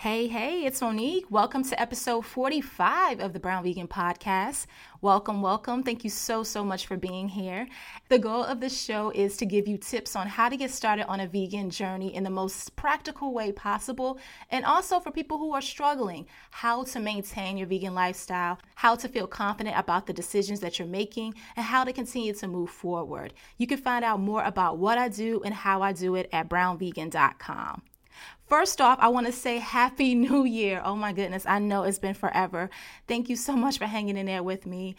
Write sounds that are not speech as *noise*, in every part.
Hey, hey, it's Monique. Welcome to episode 45 of the Brown Vegan Podcast. Welcome, welcome. Thank you so, so much for being here. The goal of this show is to give you tips on how to get started on a vegan journey in the most practical way possible, and also for people who are struggling, how to maintain your vegan lifestyle, how to feel confident about the decisions that you're making, and how to continue to move forward. You can find out more about what I do and how I do it at brownvegan.com. First off, I want to say Happy New Year. Oh my goodness, I know it's been forever. Thank you so much for hanging in there with me.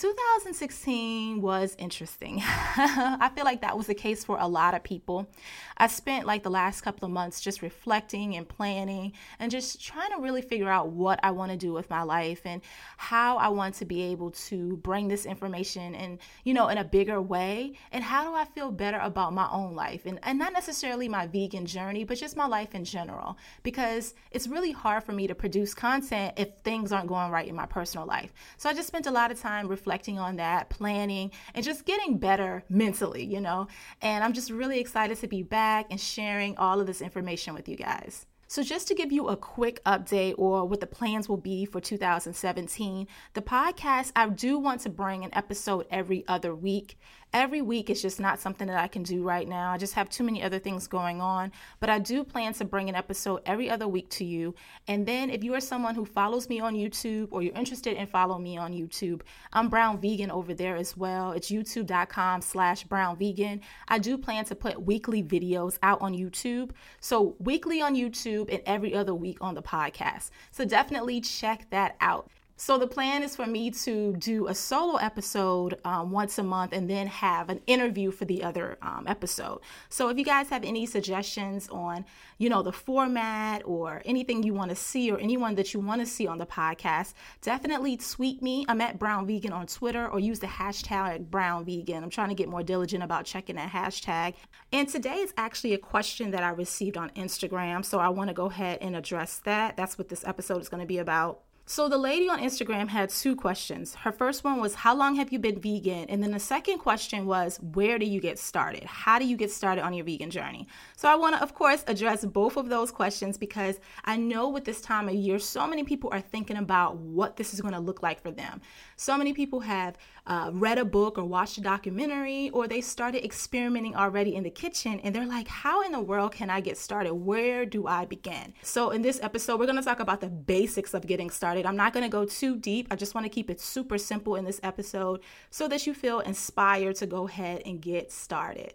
2016 was interesting. *laughs* I feel like that was the case for a lot of people. I spent like the last couple of months just reflecting and planning and just trying to really figure out what I want to do with my life and how I want to be able to bring this information and, you know, in a bigger way. And how do I feel better about my own life? And, and not necessarily my vegan journey, but just my life in general. Because it's really hard for me to produce content if things aren't going right in my personal life. So I just spent a lot of time reflecting reflecting on that, planning, and just getting better mentally, you know. And I'm just really excited to be back and sharing all of this information with you guys. So, just to give you a quick update or what the plans will be for 2017, the podcast, I do want to bring an episode every other week. Every week is just not something that I can do right now. I just have too many other things going on. But I do plan to bring an episode every other week to you. And then if you are someone who follows me on YouTube or you're interested in following me on YouTube, I'm Brown Vegan over there as well. It's youtube.com slash brown vegan. I do plan to put weekly videos out on YouTube. So weekly on YouTube and every other week on the podcast. So definitely check that out. So the plan is for me to do a solo episode um, once a month and then have an interview for the other um, episode. So if you guys have any suggestions on, you know, the format or anything you want to see or anyone that you want to see on the podcast, definitely tweet me. I'm at Brown Vegan on Twitter or use the hashtag Brown Vegan. I'm trying to get more diligent about checking that hashtag. And today is actually a question that I received on Instagram. So I want to go ahead and address that. That's what this episode is going to be about. So the lady on Instagram had two questions. Her first one was, How long have you been vegan? And then the second question was, Where do you get started? How do you get started on your vegan journey? So I want to, of course, address both of those questions because I know with this time of year, so many people are thinking about what this is going to look like for them. So many people have uh, read a book or watched a documentary, or they started experimenting already in the kitchen, and they're like, How in the world can I get started? Where do I begin? So in this episode, we're going to talk about the basics of getting started I'm not going to go too deep. I just want to keep it super simple in this episode so that you feel inspired to go ahead and get started.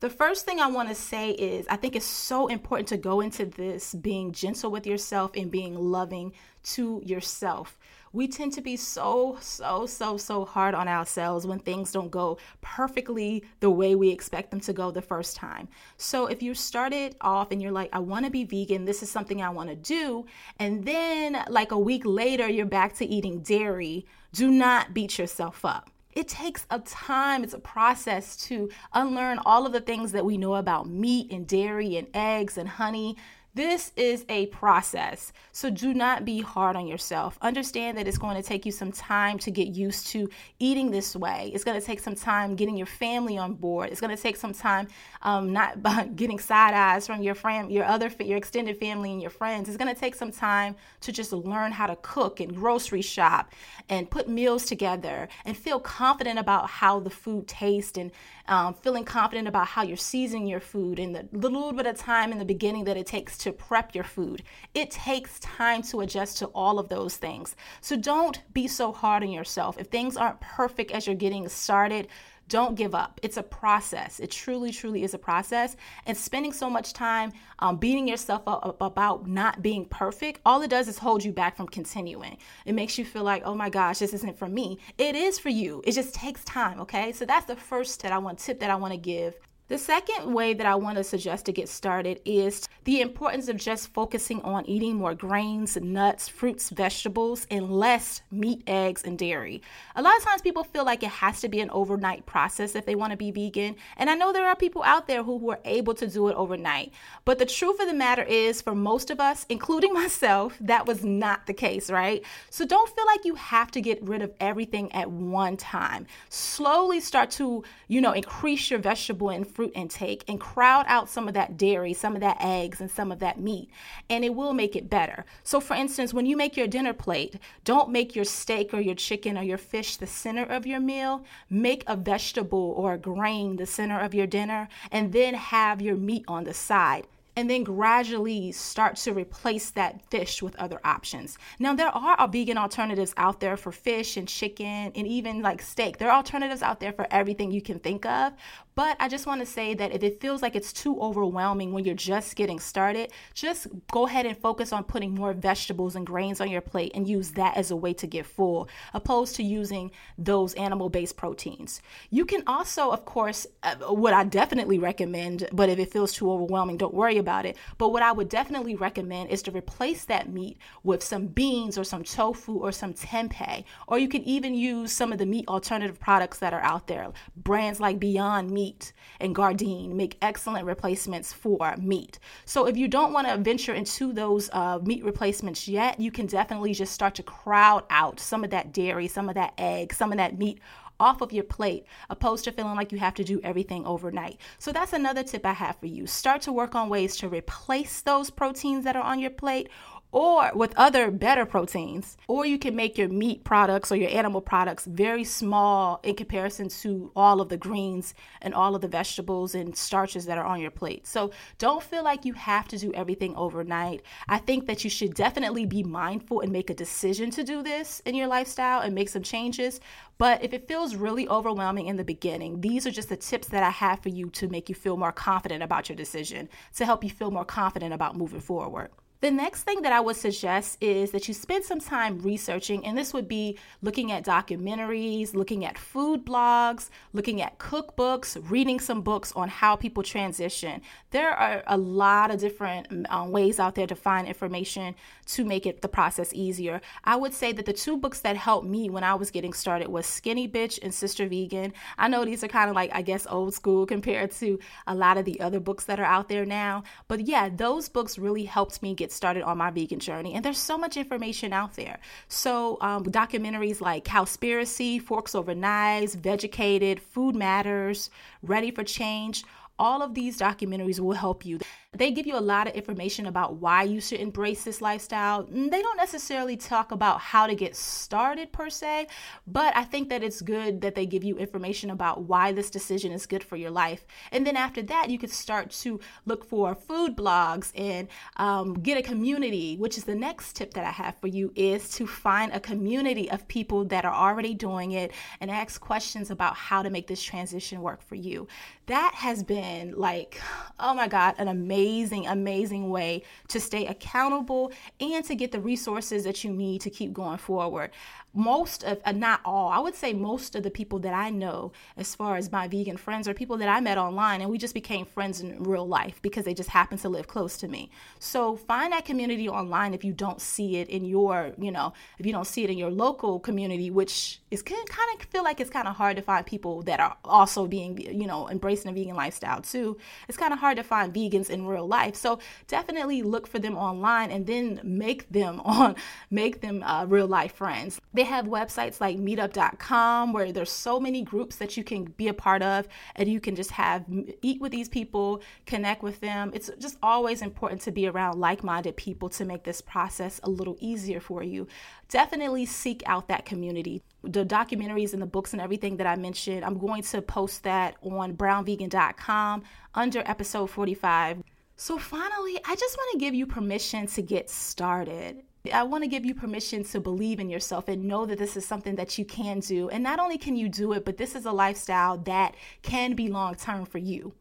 The first thing I want to say is I think it's so important to go into this being gentle with yourself and being loving to yourself. We tend to be so, so, so, so hard on ourselves when things don't go perfectly the way we expect them to go the first time. So if you started off and you're like, I want to be vegan, this is something I want to do, and then like a week later, you're back to eating dairy, do not beat yourself up it takes a time, it's a process to unlearn all of the things that we know about meat and dairy and eggs and honey This is a process. So do not be hard on yourself. Understand that it's going to take you some time to get used to eating this way. It's going to take some time getting your family on board. It's going to take some time um, not *laughs* getting side eyes from your friend, your other, your extended family and your friends. It's going to take some time to just learn how to cook and grocery shop and put meals together and feel confident about how the food tastes and um, feeling confident about how you're seasoning your food and the little bit of time in the beginning that it takes to prep your food. It takes time to adjust to all of those things. So don't be so hard on yourself. If things aren't perfect as you're getting started, don't give up. It's a process. It truly, truly is a process. And spending so much time um, beating yourself up about not being perfect, all it does is hold you back from continuing. It makes you feel like, oh my gosh, this isn't for me. It is for you. It just takes time. Okay. So that's the first tip I want tip that I want to give the second way that I want to suggest to get started is the importance of just focusing on eating more grains, nuts, fruits, vegetables, and less meat, eggs, and dairy. A lot of times people feel like it has to be an overnight process if they want to be vegan. And I know there are people out there who were able to do it overnight. But the truth of the matter is, for most of us, including *laughs* myself, that was not the case, right? So don't feel like you have to get rid of everything at one time. Slowly start to, you know, increase your vegetable and fruit intake and crowd out some of that dairy, some of that eggs, and some of that meat, and it will make it better. So, for instance, when you make your dinner plate, don't make your steak or your chicken or your fish the center of your meal. Make a vegetable or a grain the center of your dinner, and then have your meat on the side and then gradually start to replace that fish with other options. Now, there are vegan alternatives out there for fish and chicken and even like steak. There are alternatives out there for everything you can think of, but I just want to say that if it feels like it's too overwhelming when you're just getting started, just go ahead and focus on putting more vegetables and grains on your plate and use that as a way to get full, opposed to using those animal based proteins. You can also, of course, uh, what I definitely recommend, but if it feels too overwhelming, don't worry about it. But what I would definitely recommend is to replace that meat with some beans or some tofu or some tempeh, or you can even use some of the meat alternative products that are out there. Brands like Beyond Meat meat and Gardein make excellent replacements for meat. So if you don't want to venture into those uh, meat replacements yet, you can definitely just start to crowd out some of that dairy, some of that egg, some of that meat off of your plate, opposed to feeling like you have to do everything overnight. So that's another tip I have for you. Start to work on ways to replace those proteins that are on your plate or with other better proteins. Or you can make your meat products or your animal products very small in comparison to all of the greens and all of the vegetables and starches that are on your plate. So don't feel like you have to do everything overnight. I think that you should definitely be mindful and make a decision to do this in your lifestyle and make some changes. But if it feels really overwhelming in the beginning, these are just the tips that I have for you to make you feel more confident about your decision, to help you feel more confident about moving forward. The next thing that I would suggest is that you spend some time researching, and this would be looking at documentaries, looking at food blogs, looking at cookbooks, reading some books on how people transition. There are a lot of different um, ways out there to find information to make it the process easier. I would say that the two books that helped me when I was getting started was Skinny Bitch and Sistah Vegan. I know these are kind of like, I guess, old school *laughs* compared to a lot of the other books that are out there now, but yeah, those books really helped me get get started on my vegan journey. And there's so much information out there. So, um, documentaries like Cowspiracy, Forks Over Knives, Vegucated, Food Matters, Ready for Change, all of these documentaries will help you. They give you a lot of information about why you should embrace this lifestyle. They don't necessarily talk about how to get started per se, but I think that it's good that they give you information about why this decision is good for your life. And then after that, you can start to look for food blogs and um, get a community, which is the next tip that I have for you is to find a community of people that are already doing it and ask questions about how to make this transition work for you. That has been like, oh my God, an amazing amazing, amazing way to stay accountable and to get the resources that you need to keep going forward. Most of uh, not all i would say most of the people that i know as far as my vegan friends are people that i met online and we just became friends in real life because they just happen to live close to me. So find that community online if you don't see it in your you know if you don't see it in your local community which is kind of feel like it's kind of hard to find people that are also being you know embracing a vegan lifestyle too. It's kind of hard to find vegans in real life. So definitely look for them online and then make them *laughs* on make them uh, real life friends. They have websites like meetup.com where there's so many groups that you can be a part of and you can just have eat with these people, connect with them. It's just always important to be around like-minded people to make this process a little easier for you. Definitely seek out that community. The documentaries and the books and everything that I mentioned, I'm going to post that on brownvegan.com under episode 45. So, finally, I just want to give you permission to get started. I want to give you permission to believe in yourself and know that this is something that you can do. And not only can you do it, but this is a lifestyle that can be long term for you.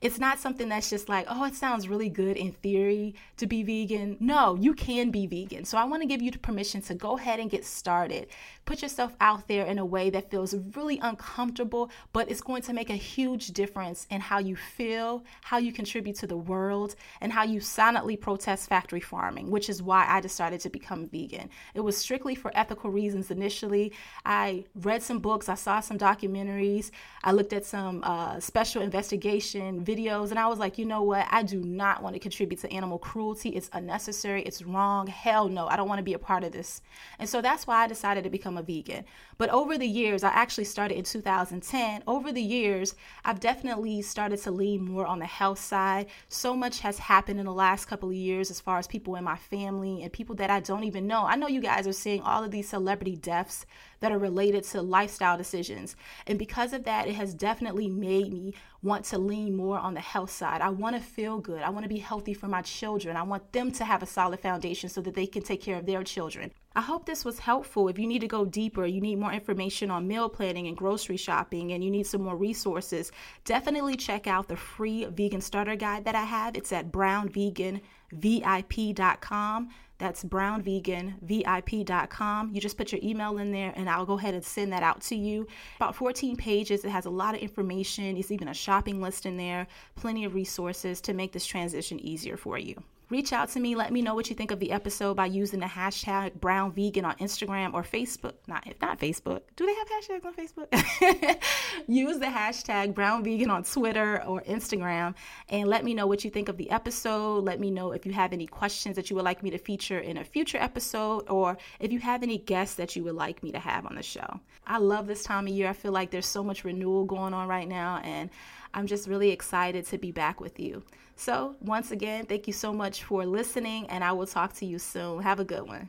It's not something that's just like, oh, it sounds really good in theory to be vegan. No, you can be vegan. So I want to give you the permission to go ahead and get started. Put yourself out there in a way that feels really uncomfortable, but it's going to make a huge difference in how you feel, how you contribute to the world, and how you silently protest factory farming, which is why I decided to become vegan. It was strictly for ethical reasons initially. I read some books, I saw some documentaries, I looked at some uh, special investigation videos, and I was like, you know what? I do not want to contribute to animal cruelty. It's unnecessary, it's wrong. Hell no, I don't want to be a part of this. And so that's why I decided to become become a vegan. But over the years, I actually started in 2010. Over the years, I've definitely started to lean more on the health side. So much has happened in the last couple of years as far as people in my family and people that I don't even know. I know you guys are seeing all of these celebrity deaths that are related to lifestyle decisions. And because of that, it has definitely made me want to lean more on the health side. I want to feel good. I want to be healthy for my children. I want them to have a solid foundation so that they can take care of their children. I hope this was helpful. If you need to go deeper, you need more information on meal planning and grocery shopping, and you need some more resources, definitely check out the free vegan starter guide that I have. It's at brownveganvip.com. That's brownveganvip.com. You just put your email in there and I'll go ahead and send that out to you. About 14 pages. It has a lot of information. It's even a shopping list in there, plenty of resources to make this transition easier for you reach out to me. Let me know what you think of the episode by using the hashtag Brown Vegan on Instagram or Facebook. Not if not Facebook. Do they have hashtags on Facebook? *laughs* Use the hashtag Brown Vegan on Twitter or Instagram and let me know what you think of the episode. Let me know if you have any questions that you would like me to feature in a future episode or if you have any guests that you would like me to have on the show. I love this time of year. I feel like there's so much renewal going on right now and I'm just really excited to be back with you. So, once again, thank you so much for listening, and I will talk to you soon. Have a good one.